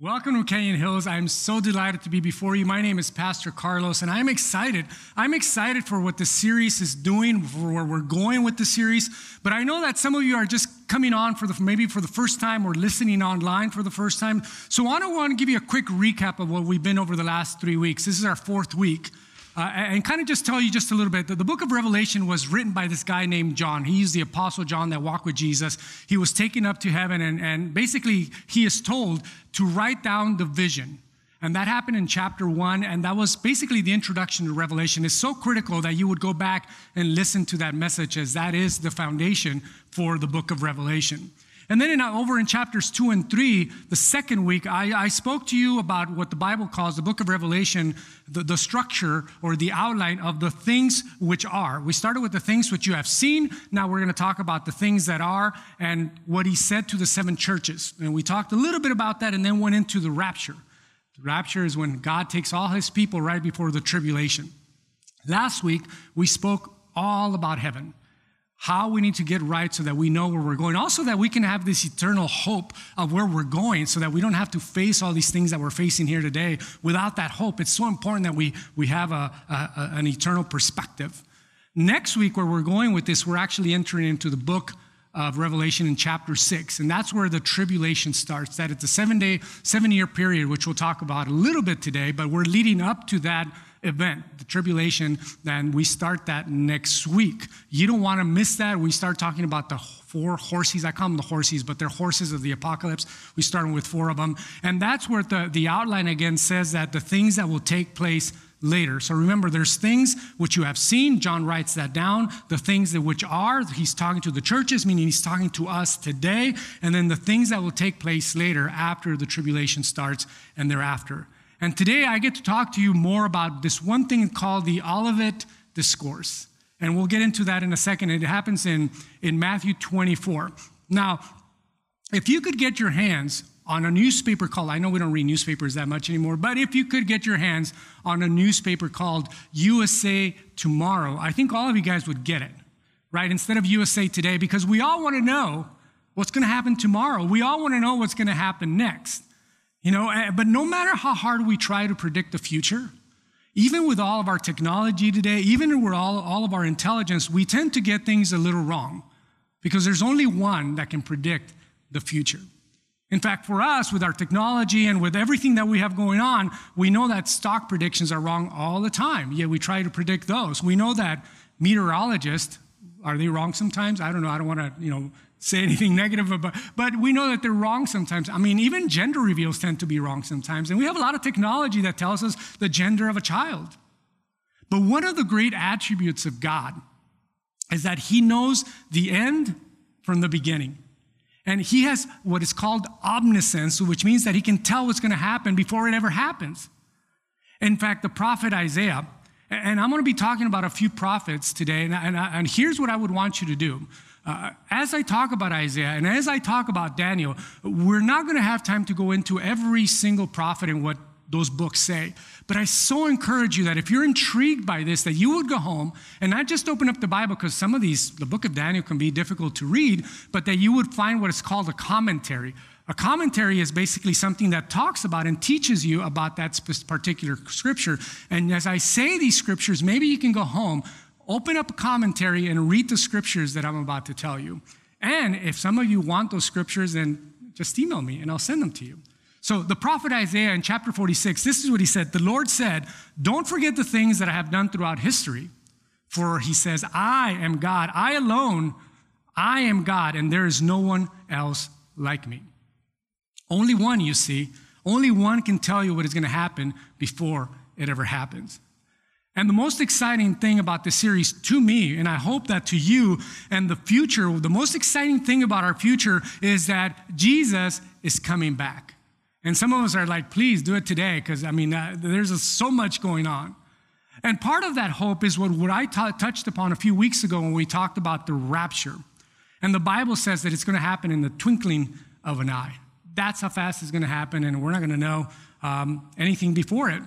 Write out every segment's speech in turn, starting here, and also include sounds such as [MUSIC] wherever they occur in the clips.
Welcome to Canyon Hills. I'm so delighted to be before you. My name is Pastor Carlos, and I'm excited. I'm excited for what the series is doing, for where we're going with the series. But I know that some of you are just coming on for the maybe for the first time or listening online for the first time. So I don't want to give you a quick recap of what we've been over the last three weeks. This is our fourth week. Uh, and kind of just tell you just a little bit. that the book of Revelation was written by this guy named John. He's the apostle John that walked with Jesus. He was taken up to heaven, and, and basically, he is told to write down the vision. And that happened in chapter one, and that was basically the introduction to Revelation. It's so critical that you would go back and listen to that message, as that is the foundation for the book of Revelation. And then in, uh, over in chapters two and three, the second week, I, I, spoke to you about what the Bible calls the book of Revelation, the, the structure or the outline of the things which are. We started with the things which you have seen. Now we're going to talk about the things that are and what he said to the seven churches. And we talked a little bit about that and then went into the rapture. The rapture is when God takes all his people right before the tribulation. Last week, we spoke all about heaven how we need to get right so that we know where we're going. Also, that we can have this eternal hope of where we're going so that we don't have to face all these things that we're facing here today without that hope. It's so important that we, we have a, a, an eternal perspective. Next week, where we're going with this, we're actually entering into the book of Revelation in chapter six. And that's where the tribulation starts. That it's a seven day, seven year period, which we'll talk about a little bit today, but we're leading up to that event, the tribulation, then we start that next week. You don't want to miss that. We start talking about the four horses. I call them the horses, but they're horses of the apocalypse. We start with four of them. And that's where the, the outline again says that the things that will take place later. So remember, there's things which you have seen. John writes that down. The things that which are, he's talking to the churches, meaning he's talking to us today. And then the things that will take place later after the tribulation starts and thereafter. And today I get to talk to you more about this one thing called the Olivet Discourse. And we'll get into that in a second. It happens in, in Matthew 24. Now, if you could get your hands on a newspaper called, I know we don't read newspapers that much anymore, but if you could get your hands on a newspaper called USA Tomorrow, I think all of you guys would get it, right? Instead of USA Today, because we all want to know what's going to happen tomorrow. We all want to know what's going to happen next. You know, eh, but no matter how hard we try to predict the future, even with all of our technology today, even with all, all of our intelligence, we tend to get things a little wrong because there's only one that can predict the future. In fact, for us, with our technology and with everything that we have going on, we know that stock predictions are wrong all the time, yet we try to predict those. We know that meteorologists, are they wrong sometimes? I don't know. I don't want to, you know, say anything negative about, but we know that they're wrong sometimes. I mean, even gender reveals tend to be wrong sometimes. And we have a lot of technology that tells us the gender of a child. But one of the great attributes of God is that He knows the end from the beginning. And He has what is called omniscience, which means that He can tell what's going to happen before it ever happens. In fact, the prophet Isaiah, and I'm going to be talking about a few prophets today, and, and, and here's what I would want you to do. Uh, as I talk about Isaiah and as I talk about Daniel, we're not going to have time to go into every single prophet and what those books say. But I so encourage you that if you're intrigued by this, that you would go home and not just open up the Bible, because some of these, the book of Daniel can be difficult to read, but that you would find what is called a commentary. A commentary is basically something that talks about and teaches you about that particular scripture. And as I say these scriptures, maybe you can go home open up a commentary and read the scriptures that I'm about to tell you. And if some of you want those scriptures, then just email me and I'll send them to you. So, the prophet Isaiah in chapter 46, this is what he said The Lord said, Don't forget the things that I have done throughout history. For he says, I am God. I alone, I am God, and there is no one else like me. Only one, you see, only one can tell you what is going to happen before it ever happens. And the most exciting thing about this series to me, and I hope that to you and the future, the most exciting thing about our future is that Jesus is coming back. And some of us are like, please do it today, because I mean, uh, there's so much going on. And part of that hope is what, what I t- touched upon a few weeks ago when we talked about the rapture. And the Bible says that it's going to happen in the twinkling of an eye. That's how fast it's going to happen, and we're not going to know um, anything before it.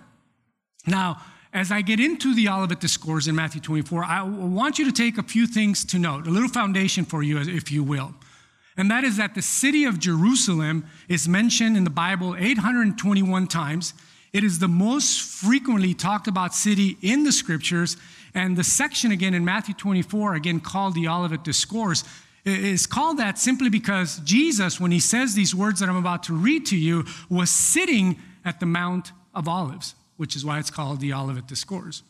Now, as I get into the Olivet Discourse in Matthew 24, I want you to take a few things to note, a little foundation for you, if you will. And that is that the city of Jerusalem is mentioned in the Bible 821 times. It is the most frequently talked about city in the scriptures. And the section again in Matthew 24, again called the Olivet Discourse, is called that simply because Jesus, when he says these words that I'm about to read to you, was sitting at the Mount of Olives, which is why it's called the Olivet Discourse.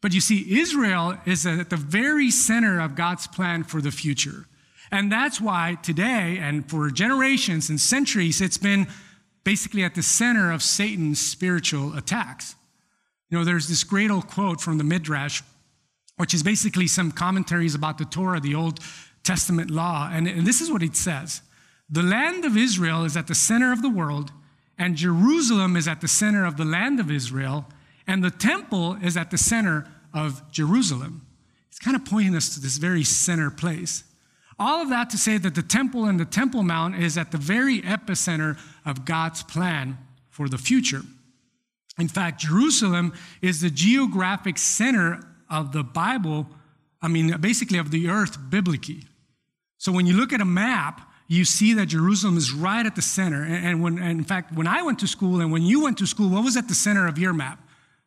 But you see, Israel is at the very center of God's plan for the future. And that's why today, and for generations and centuries, it's been basically at the center of Satan's spiritual attacks. You know, there's this great old quote from the Midrash, which is basically some commentaries about the Torah, the Old Testament law. And, this is what it says The land of Israel is at the center of the world, and Jerusalem is at the center of the land of Israel, and the temple is at the center of Jerusalem. It's kind of pointing us to this very center place. All of that to say that the temple and the Temple Mount is at the very epicenter of God's plan for the future. In fact, Jerusalem is the geographic center of the Bible, I mean, basically of the earth biblically. So when you look at a map, you see that Jerusalem is right at the center. And, when, and in fact, when I went to school and when you went to school, what was at the center of your map?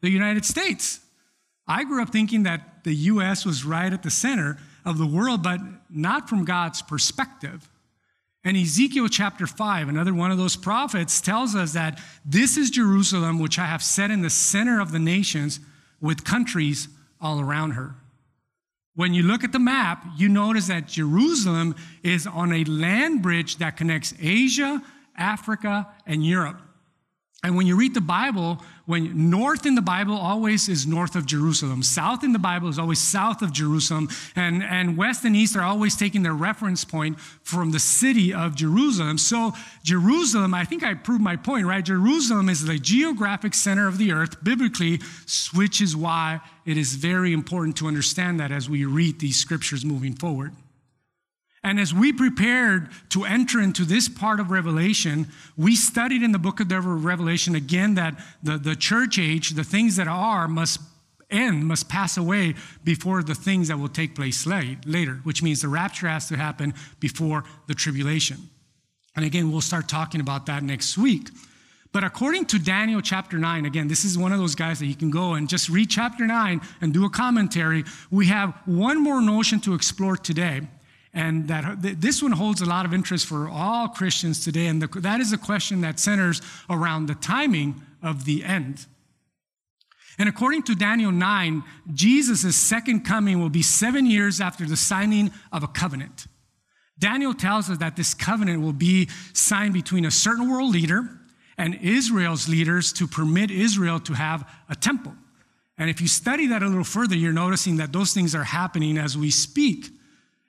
The United States. I grew up thinking that the US was right at the center of the world, but not from God's perspective. And Ezekiel chapter 5, another one of those prophets, tells us that this is Jerusalem, which I have set in the center of the nations with countries all around her. When you look at the map, you notice that Jerusalem is on a land bridge that connects Asia, Africa, and Europe. And when you read the Bible, when north in the Bible always is north of Jerusalem, south in the Bible is always south of Jerusalem, and, and west and east are always taking their reference point from the city of Jerusalem. So, Jerusalem, I think I proved my point, right? Jerusalem is the geographic center of the earth, biblically, which is why it is very important to understand that as we read these scriptures moving forward. And as we prepared to enter into this part of Revelation, we studied in the book of Revelation again that the, the church age, the things that are, must end, must pass away before the things that will take place later, which means the rapture has to happen before the tribulation. And again, we'll start talking about that next week. But according to Daniel chapter 9, again, this is one of those guys that you can go and just read chapter 9 and do a commentary. We have one more notion to explore today and that this one holds a lot of interest for all Christians today. And the, that is a question that centers around the timing of the end. And according to Daniel 9, Jesus' second coming will be seven years after the signing of a covenant. Daniel tells us that this covenant will be signed between a certain world leader and Israel's leaders to permit Israel to have a temple. And if you study that a little further, you're noticing that those things are happening as we speak.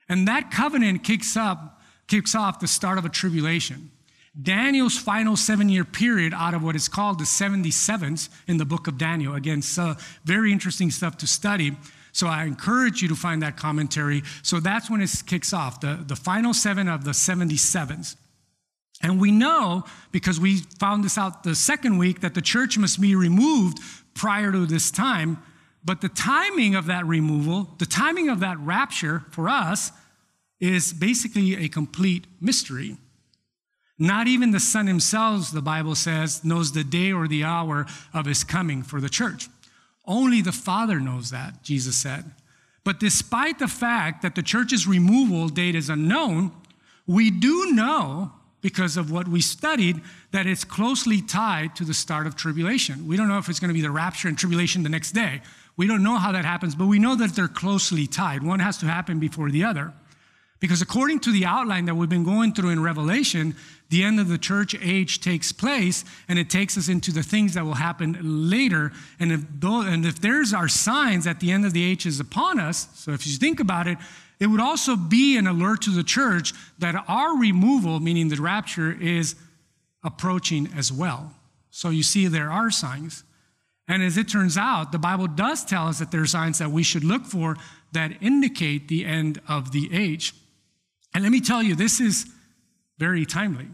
And that covenant kicks up, kicks off the start of a tribulation. Daniel's final seven year period out of what is called the 77s in the book of Daniel. Again, so very interesting stuff to study. So I encourage you to find that commentary. So that's when it kicks off, the, the final seven of the 77s. And we know, because we found this out the second week, that the church must be removed prior to this time but the timing of that removal, the timing of that rapture for us, is basically a complete mystery. Not even the Son himself, the Bible says, knows the day or the hour of his coming for the church. Only the Father knows that, Jesus said. But despite the fact that the church's removal date is unknown, we do know, because of what we studied, that it's closely tied to the start of tribulation. We don't know if it's going to be the rapture and tribulation the next day. We don't know how that happens, but we know that they're closely tied. One has to happen before the other. Because according to the outline that we've been going through in Revelation, the end of the church age takes place and it takes us into the things that will happen later. And if, those, and if there's our signs that the end of the age is upon us, so if you think about it, it would also be an alert to the church that our removal, meaning the rapture, is approaching as well. So you see, there are signs. And as it turns out, the Bible does tell us that there are signs that we should look for that indicate the end of the age. And let me tell you, this is very timely.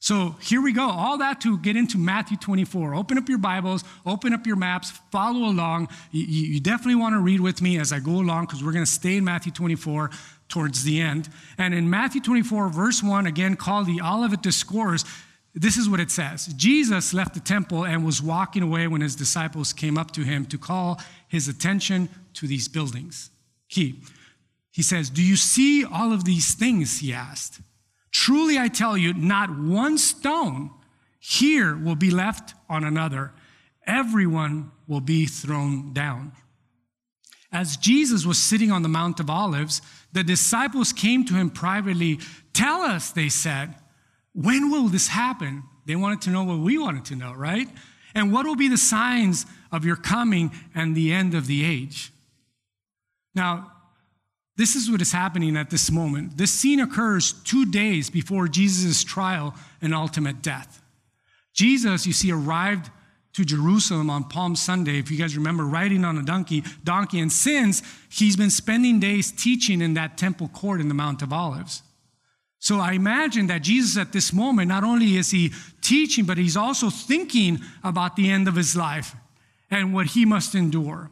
So here we go. All that to get into Matthew 24. Open up your Bibles, open up your maps, follow along. You, you definitely want to read with me as I go along because we're going to stay in Matthew 24. towards the end. And in Matthew 24, verse 1, again called the Olivet Discourse, this is what it says Jesus left the temple and was walking away when his disciples came up to him to call his attention to these buildings. Key. He says, Do you see all of these things? He asked. Truly, I tell you, not one stone here will be left on another. Everyone will be thrown down. As Jesus was sitting on the Mount of Olives, the disciples came to him privately. Tell us, they said, when will this happen? They wanted to know what we wanted to know, right? And what will be the signs of your coming and the end of the age? Now, this is what is happening at this moment. This scene occurs two days before Jesus' trial and ultimate death. Jesus, you see, arrived to Jerusalem on Palm Sunday, if you guys remember, riding on a donkey, donkey, and since he's been spending days teaching in that temple court in the Mount of Olives. So I imagine that Jesus at this moment, not only is he teaching, but he's also thinking about the end of his life and what he must endure.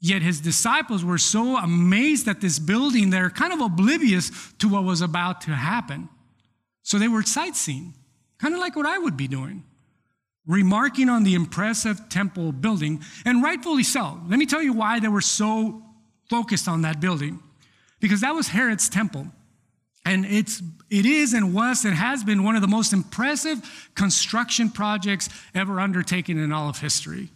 Yet his disciples were so amazed at this building, they're kind of oblivious to what was about to happen. So they were sightseeing, kind of like what I would be doing, remarking on the impressive temple building, and rightfully so. Let me tell you why they were so focused on that building. Because that was Herod's temple. And it's, it is and was and has been one of the most impressive construction projects ever undertaken in all of history.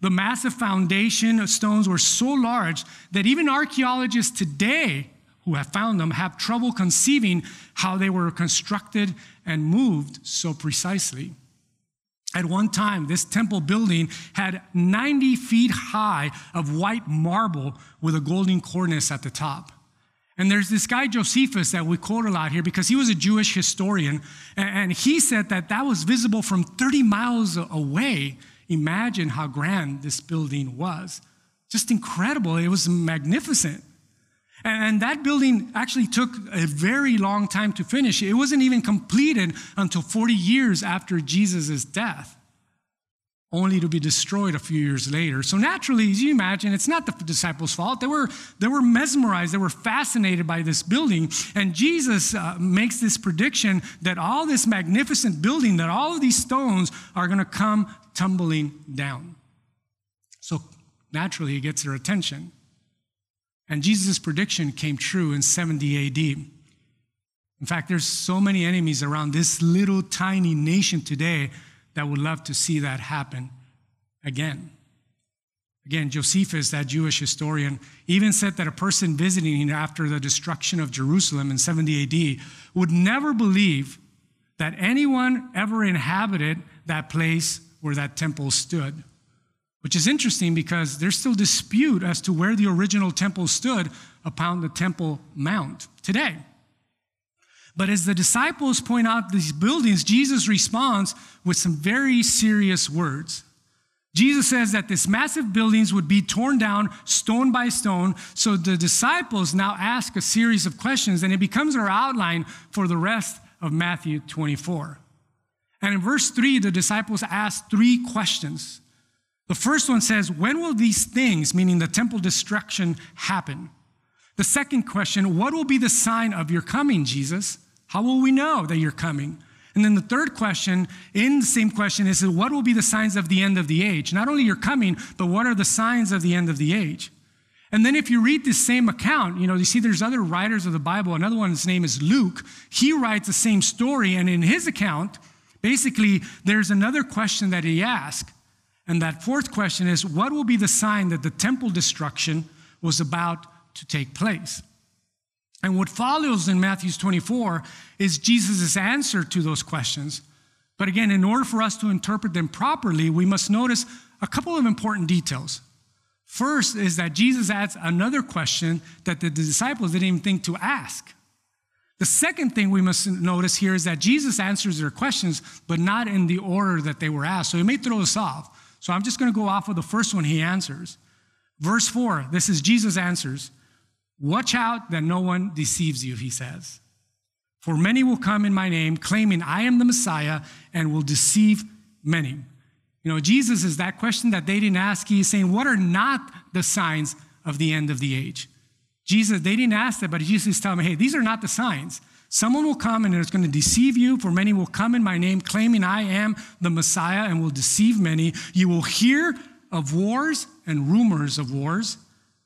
The massive foundation of stones were so large that even archaeologists today who have found them have trouble conceiving how they were constructed and moved so precisely. At one time, this temple building had 90 feet high of white marble with a golden cornice at the top. And there's this guy, Josephus, that we quote a lot here because he was a Jewish historian. And he said that that was visible from 30 miles away. Imagine how grand this building was. Just incredible. It was magnificent. And that building actually took a very long time to finish. It wasn't even completed until 40 years after Jesus' death only to be destroyed a few years later. So naturally, as you imagine, it's not the disciples' fault. They were, they were mesmerized, they were fascinated by this building. And Jesus uh, makes this prediction that all this magnificent building, that all of these stones are going to come tumbling down. So naturally, it gets their attention. And Jesus' prediction came true in 70 AD. In fact, there's so many enemies around this little tiny nation today that would love to see that happen again. Again, Josephus, that Jewish historian, even said that a person visiting after the destruction of Jerusalem in 70 AD would never believe that anyone ever inhabited that place where that temple stood. Which is interesting because there's still dispute as to where the original temple stood upon the Temple Mount today. But as the disciples point out these buildings, Jesus responds with some very serious words. Jesus says that these massive buildings would be torn down stone by stone. So the disciples now ask a series of questions, and it becomes our outline for the rest of Matthew 24. And in verse 3, the disciples ask three questions. The first one says, When will these things, meaning the temple destruction, happen? The second question, What will be the sign of your coming, Jesus? How will we know that you're coming? And then the third question, in the same question, is what will be the signs of the end of the age? Not only you're coming, but what are the signs of the end of the age? And then if you read this same account, you know, you see there's other writers of the Bible. Another one, his name is Luke. He writes the same story. And in his account, basically, there's another question that he asks. And that fourth question is what will be the sign that the temple destruction was about to take place? And what follows in Matthew 24 is Jesus' answer to those questions. But again, in order for us to interpret them properly, we must notice a couple of important details. First is that Jesus adds another question that the disciples didn't even think to ask. The second thing we must notice here is that Jesus answers their questions, but not in the order that they were asked. So it may throw us off. So I'm just going to go off of the first one he answers. Verse 4, this is Jesus' answers. Watch out that no one deceives you, he says. For many will come in my name, claiming I am the Messiah, and will deceive many. You know, Jesus is that question that they didn't ask. He's saying, What are not the signs of the end of the age? Jesus, they didn't ask that, but Jesus is telling me, hey, these are not the signs. Someone will come and it's going to deceive you, for many will come in my name, claiming I am the Messiah, and will deceive many. You will hear of wars and rumors of wars,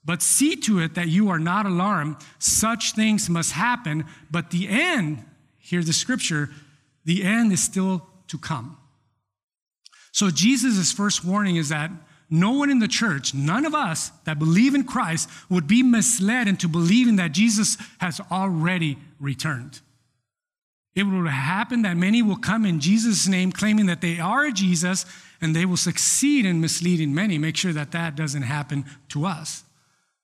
but see to it that you are not alarmed. Such things must happen, but the end, hear the scripture, the end is still to come. So Jesus' first warning is that no one in the church, none of us that believe in Christ, would be misled into believing that Jesus has already returned. It will happen that many will come in Jesus' name claiming that they are Jesus and they will succeed in misleading many. Make sure that that doesn't happen to us.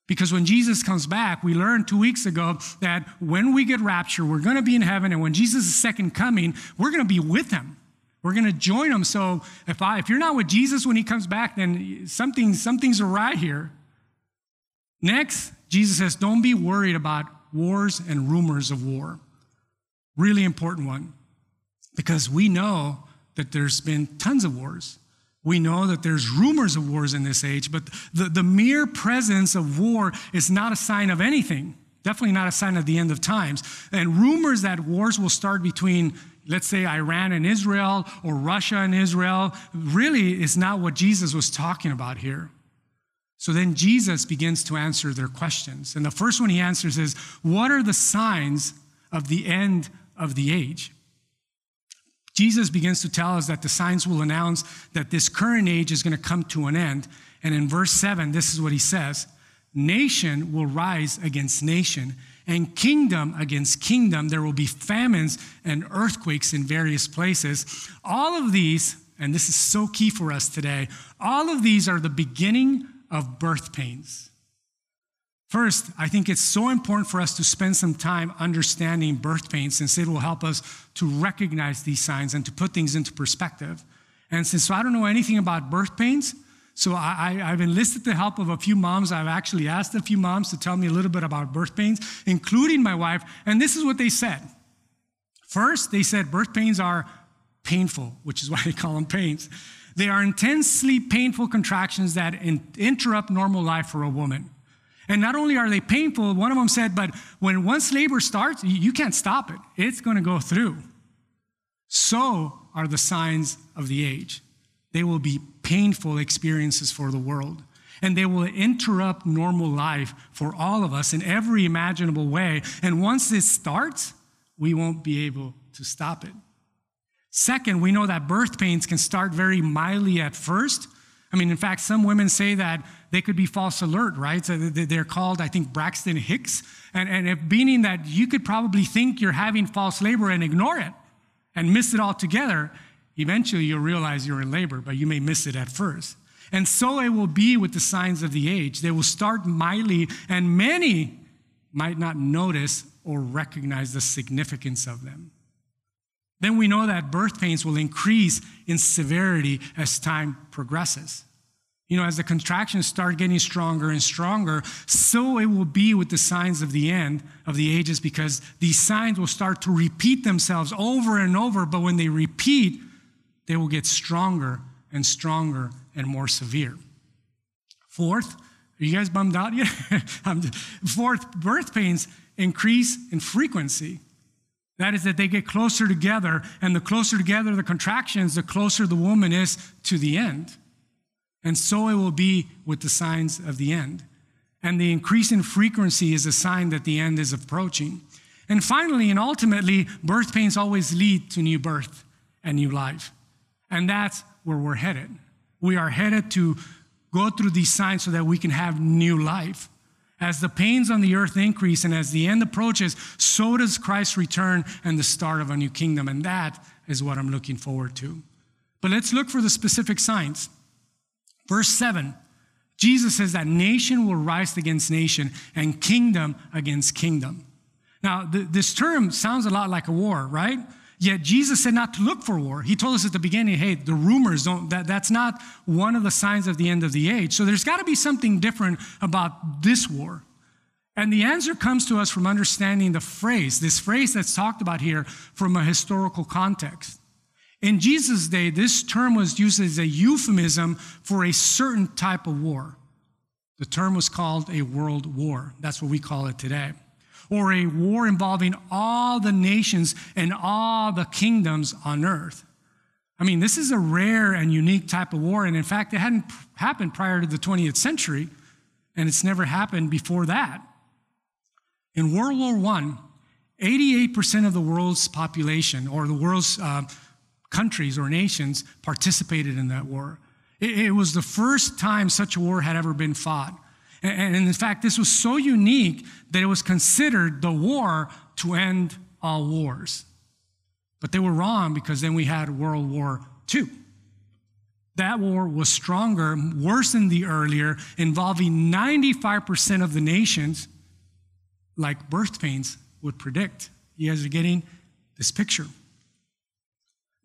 Because when Jesus comes back, we learned two weeks ago that when we get raptured, we're going to be in heaven. And when Jesus' is second coming, we're going to be with him. We're going to join him. So if, I, if you're not with Jesus when he comes back, then something, something's awry here. Next, Jesus says, don't be worried about wars and rumors of war. Really important one. Because we know that there's been tons of wars. We know that there's rumors of wars in this age, but the, the mere presence of war is not a sign of anything. Definitely not a sign of the end of times. And rumors that wars will start between let's say Iran and Israel or Russia and Israel, really is not what Jesus was talking about here. So then Jesus begins to answer their questions. And the first one he answers is What are the signs of the end of the age? Jesus begins to tell us that the signs will announce that this current age is going to come to an end. And in verse 7, this is what he says Nation will rise against nation and kingdom against kingdom. There will be famines and earthquakes in various places. All of these, and this is so key for us today, all of these are the beginning of birth pains. First, I think it's so important for us to spend some time understanding birth pains since it will help us to recognize these signs and to put things into perspective. And since I don't know anything about birth pains, so I, have enlisted the help of a few moms. I've actually asked a few moms to tell me a little bit about birth pains, including my wife. And this is what they said. First, they said birth pains are painful, which is why they call them pains. They are intensely painful contractions that in, interrupt normal life for a woman. And not only are they painful, one of them said, but when once labor starts, you, can't stop it. It's going to go through. So are the signs of the age. They will be painful experiences for the world. And they will interrupt normal life for all of us in every imaginable way. And once this starts, we won't be able to stop it. Second, we know that birth pains can start very mildly at first. I mean, in fact, some women say that they could be false alert, right? So they're called, I think, Braxton Hicks. And, and meaning that you could probably think you're having false labor and ignore it and miss it altogether. Eventually, you'll realize you're in labor, but you may miss it at first. And so it will be with the signs of the age. They will start mildly, and many might not notice or recognize the significance of them. Then we know that birth pains will increase in severity as time progresses. You know, as the contractions start getting stronger and stronger, so it will be with the signs of the end of the ages because these signs will start to repeat themselves over and over. But when they repeat, they will get stronger and stronger and more severe. Fourth, are you guys bummed out yet? [LAUGHS] Fourth, birth pains increase in frequency. That is, that they get closer together, and the closer together the contractions, the closer the woman is to the end. And so it will be with the signs of the end. And the increase in frequency is a sign that the end is approaching. And finally, and ultimately, birth pains always lead to new birth and new life. And that's where we're headed. We are headed to go through these signs so that we can have new life. As the pains on the earth increase and as the end approaches, so does Christ's return and the start of a new kingdom. And that is what I'm looking forward to. But let's look for the specific signs. Verse 7 Jesus says that nation will rise against nation and kingdom against kingdom. Now, th- this term sounds a lot like a war, right? Yet Jesus said not to look for war. He told us at the beginning, hey, the rumors don't, that, that's not one of the signs of the end of the age. So there's got to be something different about this war. And the answer comes to us from understanding the phrase, this phrase that's talked about here from a historical context. In Jesus' day, this term was used as a euphemism for a certain type of war. the term was called a world war. That's what we call it today. Or a war involving all the nations and all the kingdoms on earth. I mean, this is a rare and unique type of war. And in fact, it hadn't happened prior to the 20th century, and it's never happened before that. In World War I, 88% of the world's population or the world's uh, countries or nations participated in that war. It, it, was the first time such a war had ever been fought. And, in fact, this was so unique that it was considered the war to end all wars. But they were wrong because then we had World War II. That war was stronger, worse than the earlier, involving 95% of the nations, like birth pains would predict. You guys are getting this picture.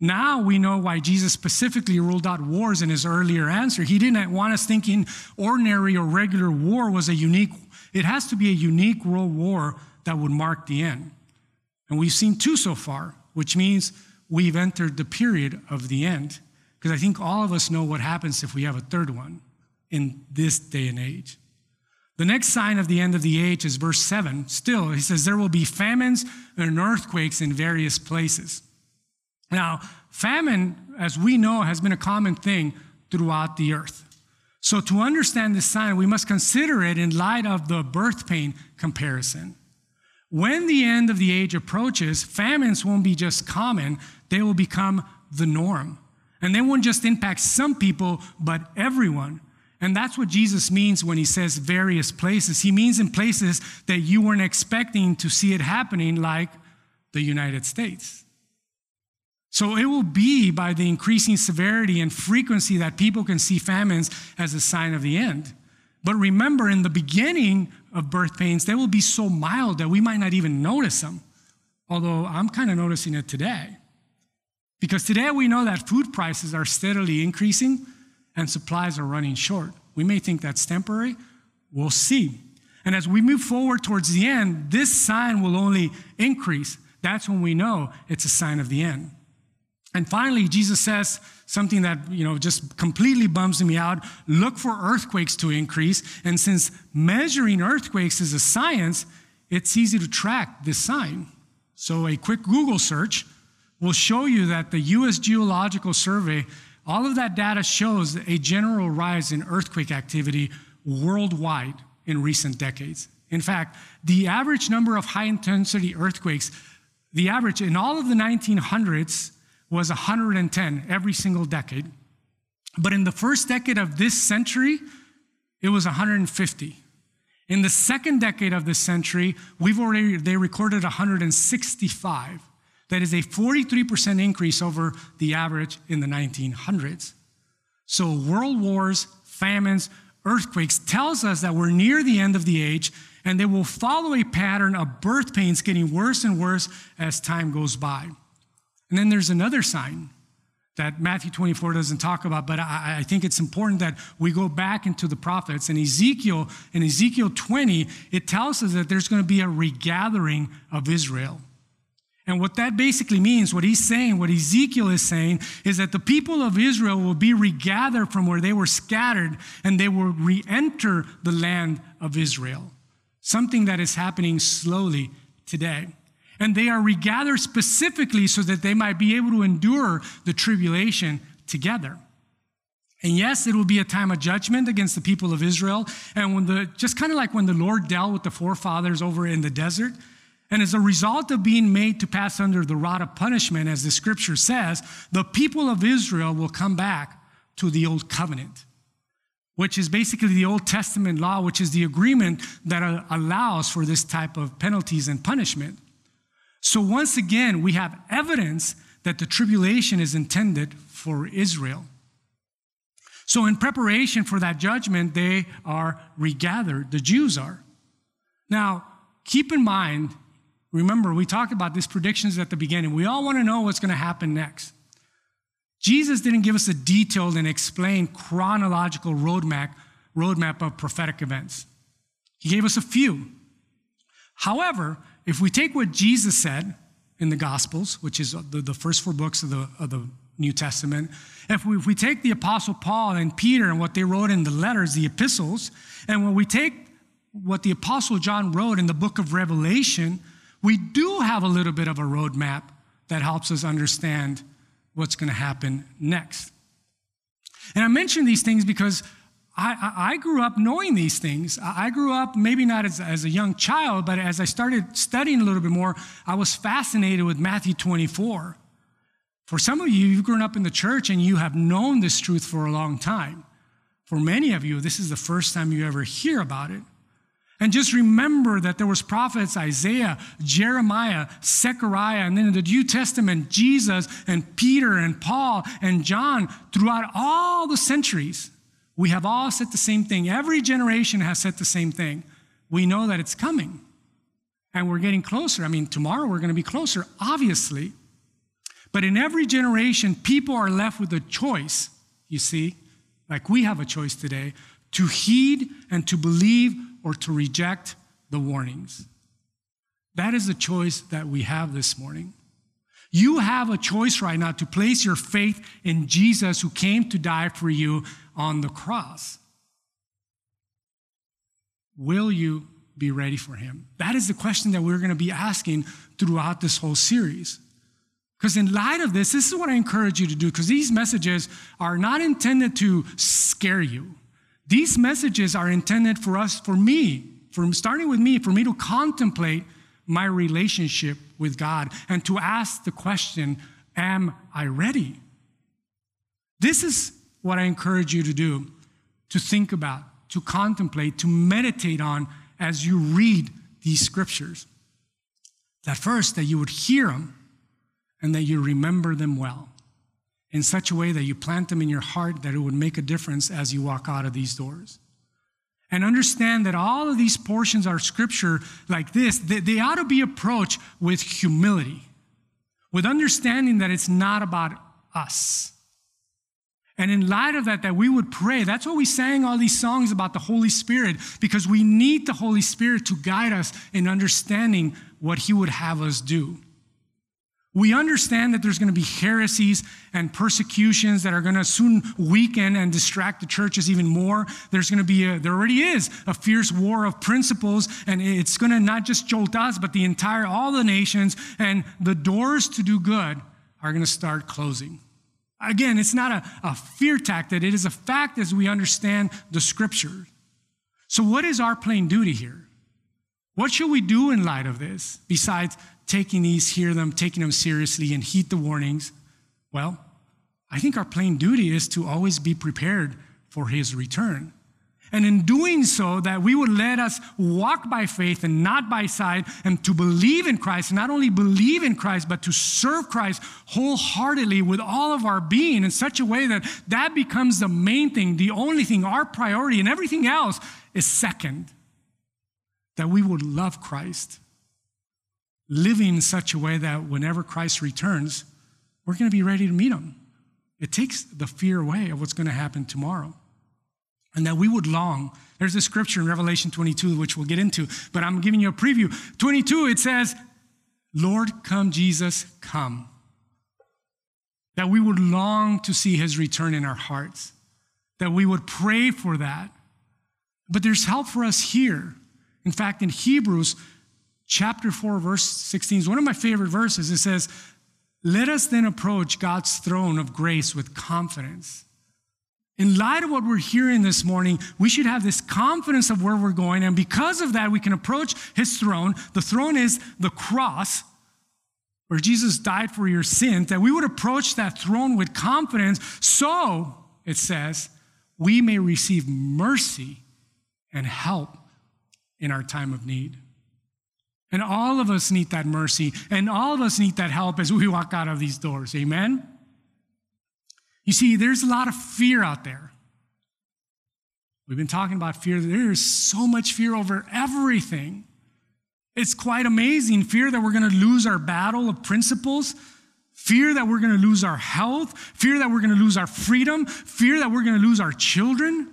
Now we know why Jesus specifically ruled out wars in his earlier answer. He didn't want us thinking ordinary or regular war was a unique, it has to be a unique world war that would mark the end. And we've seen two so far, which means we've entered the period of the end. Because I think all of us know what happens if we have a third one in this day and age. The next sign of the end of the age is verse 7. Still, he says, There will be famines and earthquakes in various places. Now, famine, as we know, has been a common thing throughout the earth. So, to understand this sign, we must consider it in light of the birth pain comparison. When the end of the age approaches, famines won't be just common, they will become the norm. And they won't just impact some people, but everyone. And that's what Jesus means when he says various places. He means in places that you weren't expecting to see it happening, like the United States. So it will be by the increasing severity and frequency that people can see famines as a sign of the end. But remember, in the beginning of birth pains, they will be so mild that we might not even notice them. Although I'm kind of noticing it today. Because today we know that food prices are steadily increasing and supplies are running short. We may think that's temporary. We'll see. And as we move forward towards the end, this sign will only increase. That's when we know it's a sign of the end. And finally, Jesus says something that, you know, just completely bums me out. Look for earthquakes to increase. And since measuring earthquakes is a science, it's easy to track this sign. So a quick Google search will show you that the US Geological Survey, all of that data shows a general rise in earthquake activity worldwide in recent decades. In fact, the average number of high intensity earthquakes, the average in all of the 1900s, was 110 every single decade. But in the first decade of this century, it was 150. In the second decade of this century, we've already, they recorded 165. That is a 43% increase over the average in the 1900s. So world wars, famines, earthquakes tells us that we're near the end of the age and they will follow a pattern of birth pains getting worse and worse as time goes by. And then there's another sign that Matthew 24 doesn't talk about, but I, I, think it's important that we go back into the prophets. And Ezekiel, in Ezekiel 20, it tells us that there's going to be a regathering of Israel. And what that basically means, what he's saying, what Ezekiel is saying, is that the people of Israel will be regathered from where they were scattered and they will re enter the land of Israel. Something that is happening slowly today and they are regathered specifically so that they might be able to endure the tribulation together. And yes, it will be a time of judgment against the people of Israel. And when the, just kind of like when the Lord dealt with the forefathers over in the desert, and as a result of being made to pass under the rod of punishment, as the scripture says, the people of Israel will come back to the old covenant, which is basically the Old Testament law, which is the agreement that uh, allows for this type of penalties and punishment. So once again, we have evidence that the tribulation is intended for Israel. So, in preparation for that judgment, they are regathered, the Jews are. Now, keep in mind, remember, we talked about these predictions at the beginning. We all want to know what's going to happen next. Jesus didn't give us a detailed and explained chronological roadmap, roadmap of prophetic events, He gave us a few. However, if we take what Jesus said in the Gospels, which is the, the first four books of the, of the New Testament. If we, if we take the Apostle Paul and Peter and what they wrote in the letters, the epistles, and when we take what the Apostle John wrote in the book of Revelation, we do have a little bit of a roadmap that helps us understand what's going to happen next. And I mention these things because I, I, grew up knowing these things. I grew up maybe not as, as a young child, but as I started studying a little bit more, I was fascinated with Matthew 24. For some of you, you've grown up in the church and you have known this truth for a long time. For many of you, this is the first time you ever hear about it. And just remember that there was prophets Isaiah, Jeremiah, Zechariah, and then in the New Testament, Jesus and Peter and Paul and John throughout all the centuries. We have all said the same thing. Every generation has said the same thing. We know that it's coming. And we're getting closer. I mean, tomorrow we're going to be closer, obviously. But in every generation, people are left with a choice, you see, like we have a choice today, to heed and to believe or to reject the warnings. That is the choice that we have this morning. You have a choice right now to place your faith in Jesus who came to die for you on the cross. Will you be ready for him? That is the question that we're going to be asking throughout this whole series. Because in light of this, this is what I encourage you to do, because these messages are not intended to scare you. These messages are intended for us, for me, for starting with me, for me to contemplate my relationship with God and to ask the question, Am I ready? This is what I encourage you to do to think about, to contemplate, to meditate on as you read these scriptures. That first, that you would hear them and that you remember them well in such a way that you plant them in your heart that it would make a difference as you walk out of these doors. And understand that all of these portions are scripture like this, they, they ought to be approached with humility, with understanding that it's not about us. And in light of that, that we would pray. That's why we sang all these songs about the Holy Spirit, because we need the Holy Spirit to guide us in understanding what He would have us do. We understand that there's going to be heresies and persecutions that are going to soon weaken and distract the churches even more. There's going to be, a, there already is a fierce war of principles, and it's going to not just jolt us, but the entire, all the nations, and the doors to do good are going to start closing. Again, it's not a, a fear tactic, it is a fact as we understand the scripture. So, what is our plain duty here? What should we do in light of this besides taking these, hear them, taking them seriously, and heed the warnings? Well, I think our plain duty is to always be prepared for his return. And in doing so, that we would let us walk by faith and not by sight, and to believe in Christ, not only believe in Christ, but to serve Christ wholeheartedly with all of our being in such a way that that becomes the main thing, the only thing, our priority, and everything else is second. That we would love Christ living in such a way that whenever Christ returns, we're going to be ready to meet him. It takes the fear away of what's going to happen tomorrow. And that we would long. There's a scripture in Revelation 22, which we'll get into, but I'm giving you a preview. 22, it says, Lord, come, Jesus, come. That we would long to see his return in our hearts, that we would pray for that. But there's help for us here. In fact, in Hebrews, chapter 4, verse 16 is one of my favorite verses. It says, Let us then approach God's throne of grace with confidence. In light of what we're hearing this morning, we should have this confidence of where we're going. And because of that, we can approach his throne. The throne is the cross where Jesus died for your sins, that we would approach that throne with confidence so, it says, we may receive mercy and help in our time of need. And all of us need that mercy, and all of us need that help as we walk out of these doors. Amen? You see, there's a lot of fear out there. We've been talking about fear. There is so much fear over everything. It's quite amazing. Fear that we're going to lose our battle of principles, fear that we're going to lose our health, fear that we're going to lose our freedom, fear that we're going to lose our children.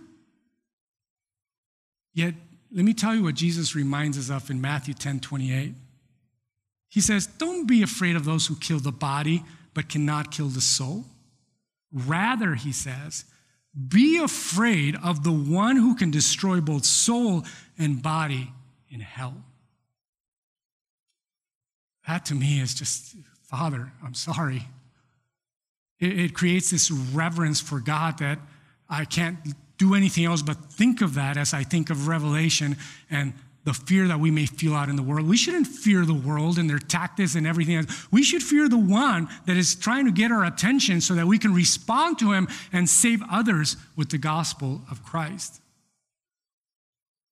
Yet let me tell you what Jesus reminds us of in Matthew 10 28. He says, Don't be afraid of those who kill the body but cannot kill the soul. Rather, he says, be afraid of the one who can destroy both soul and body in hell. That to me is just, Father, I'm sorry. It, it creates this reverence for God that I can't do anything else but think of that as I think of Revelation and the fear that we may feel out in the world. We shouldn't fear the world and their tactics and everything else. We should fear the one that is trying to get our attention so that we can respond to him and save others with the gospel of Christ.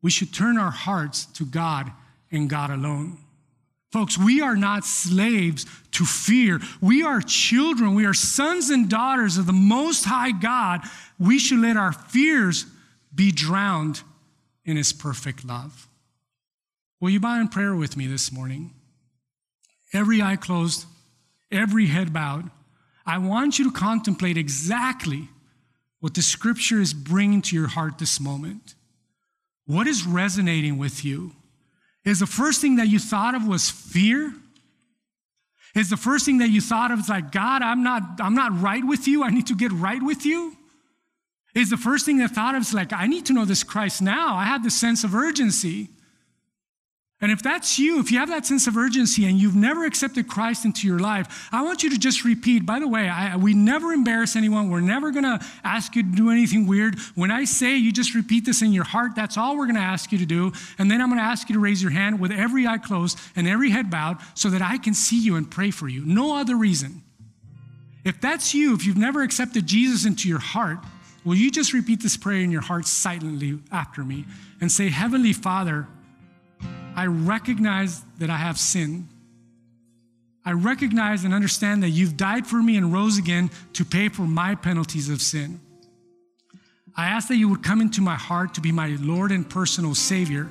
We should turn our hearts to God and God alone. Folks, we are not slaves to fear. We are children. We are sons and daughters of the Most High God. We should let our fears be drowned in His perfect love. Will you bow in prayer with me this morning? Every eye closed, every head bowed. I want you to contemplate exactly what the scripture is bringing to your heart this moment. What is resonating with you? Is the first thing that you thought of was fear? Is the first thing that you thought of is like, God, I'm not, I'm not right with you. I need to get right with you? Is the first thing that thought of is like, I need to know this Christ now. I have this sense of urgency. And if that's you, if you have that sense of urgency and you've never accepted Christ into your life, I want you to just repeat. By the way, I, we never embarrass anyone. We're never going to ask you to do anything weird. When I say you just repeat this in your heart, that's all we're going to ask you to do. And then I'm going to ask you to raise your hand with every eye closed and every head bowed so that I can see you and pray for you. No other reason. If that's you, if you've never accepted Jesus into your heart, will you just repeat this prayer in your heart silently after me and say, Heavenly Father, I recognize that I have sinned. I recognize and understand that you've died for me and rose again to pay for my penalties of sin. I ask that you would come into my heart to be my Lord and personal Savior.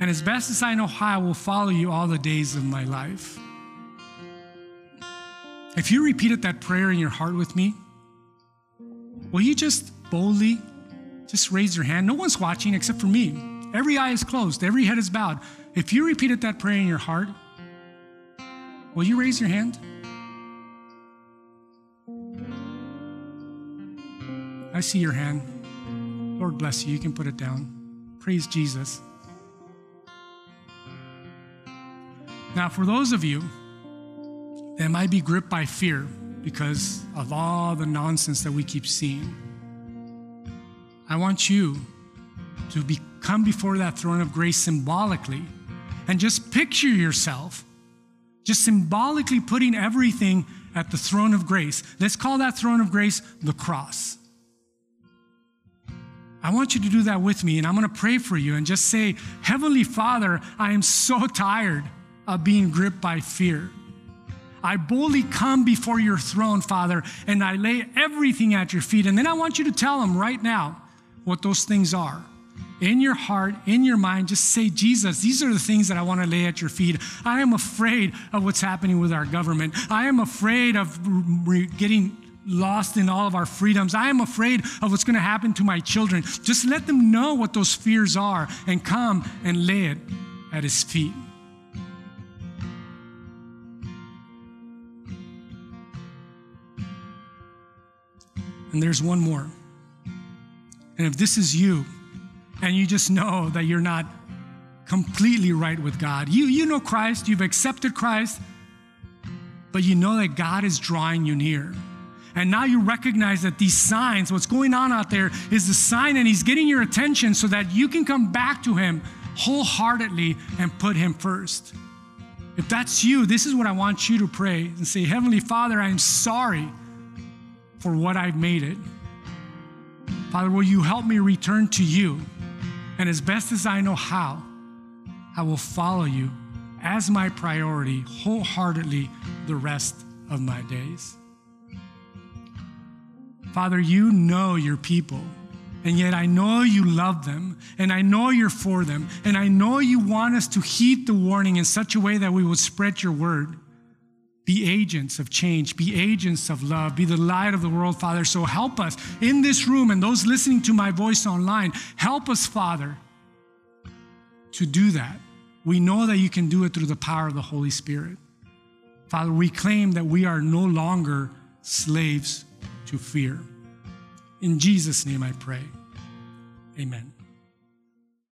And as best as I know how, I will follow you all the days of my life. If you repeated that prayer in your heart with me, will you just boldly just raise your hand? No one's watching except for me. Every eye is closed, every head is bowed. If you repeated that prayer in your heart, will you raise your hand? I see your hand. Lord bless you. You can put it down. Praise Jesus. Now, for those of you that might be gripped by fear because of all the nonsense that we keep seeing, I want you to be, come before that throne of grace symbolically and just picture yourself just symbolically putting everything at the throne of grace. Let's call that throne of grace the cross. I want you to do that with me, and I'm going to pray for you and just say, Heavenly Father, I am so tired of being gripped by fear. I boldly come before your throne, Father, and I lay everything at your feet. And then I want you to tell them right now what those things are in your heart, in your mind, just say, Jesus, these are the things that I want to lay at your feet. I am afraid of what's happening with our government. I am afraid of getting lost in all of our freedoms. I am afraid of what's going to happen to my children. Just let them know what those fears are and come and lay it at his feet. And there's one more. And if this is you, and you just know that you're not completely right with God. You, you know Christ, you've accepted Christ, but you know that God is drawing you near. And now you recognize that these signs, what's going on out there, is the sign, and He's getting your attention so that you can come back to Him wholeheartedly and put Him first. If that's you, this is what I want you to pray and say, Heavenly Father, I'm sorry for what I've made it. Father, will you help me return to you? And as best as I know how, I will follow you as my priority wholeheartedly the rest of my days. Father, you know your people, and yet I know you love them, and I know you're for them, and I know you want us to heed the warning in such a way that we will spread your word. Be agents of change, be agents of love, be the light of the world, Father. So help us in this room and those listening to my voice online. Help us, Father, to do that. We know that you can do it through the power of the Holy Spirit. Father, we claim that we are no longer slaves to fear. In Jesus' name I pray. Amen.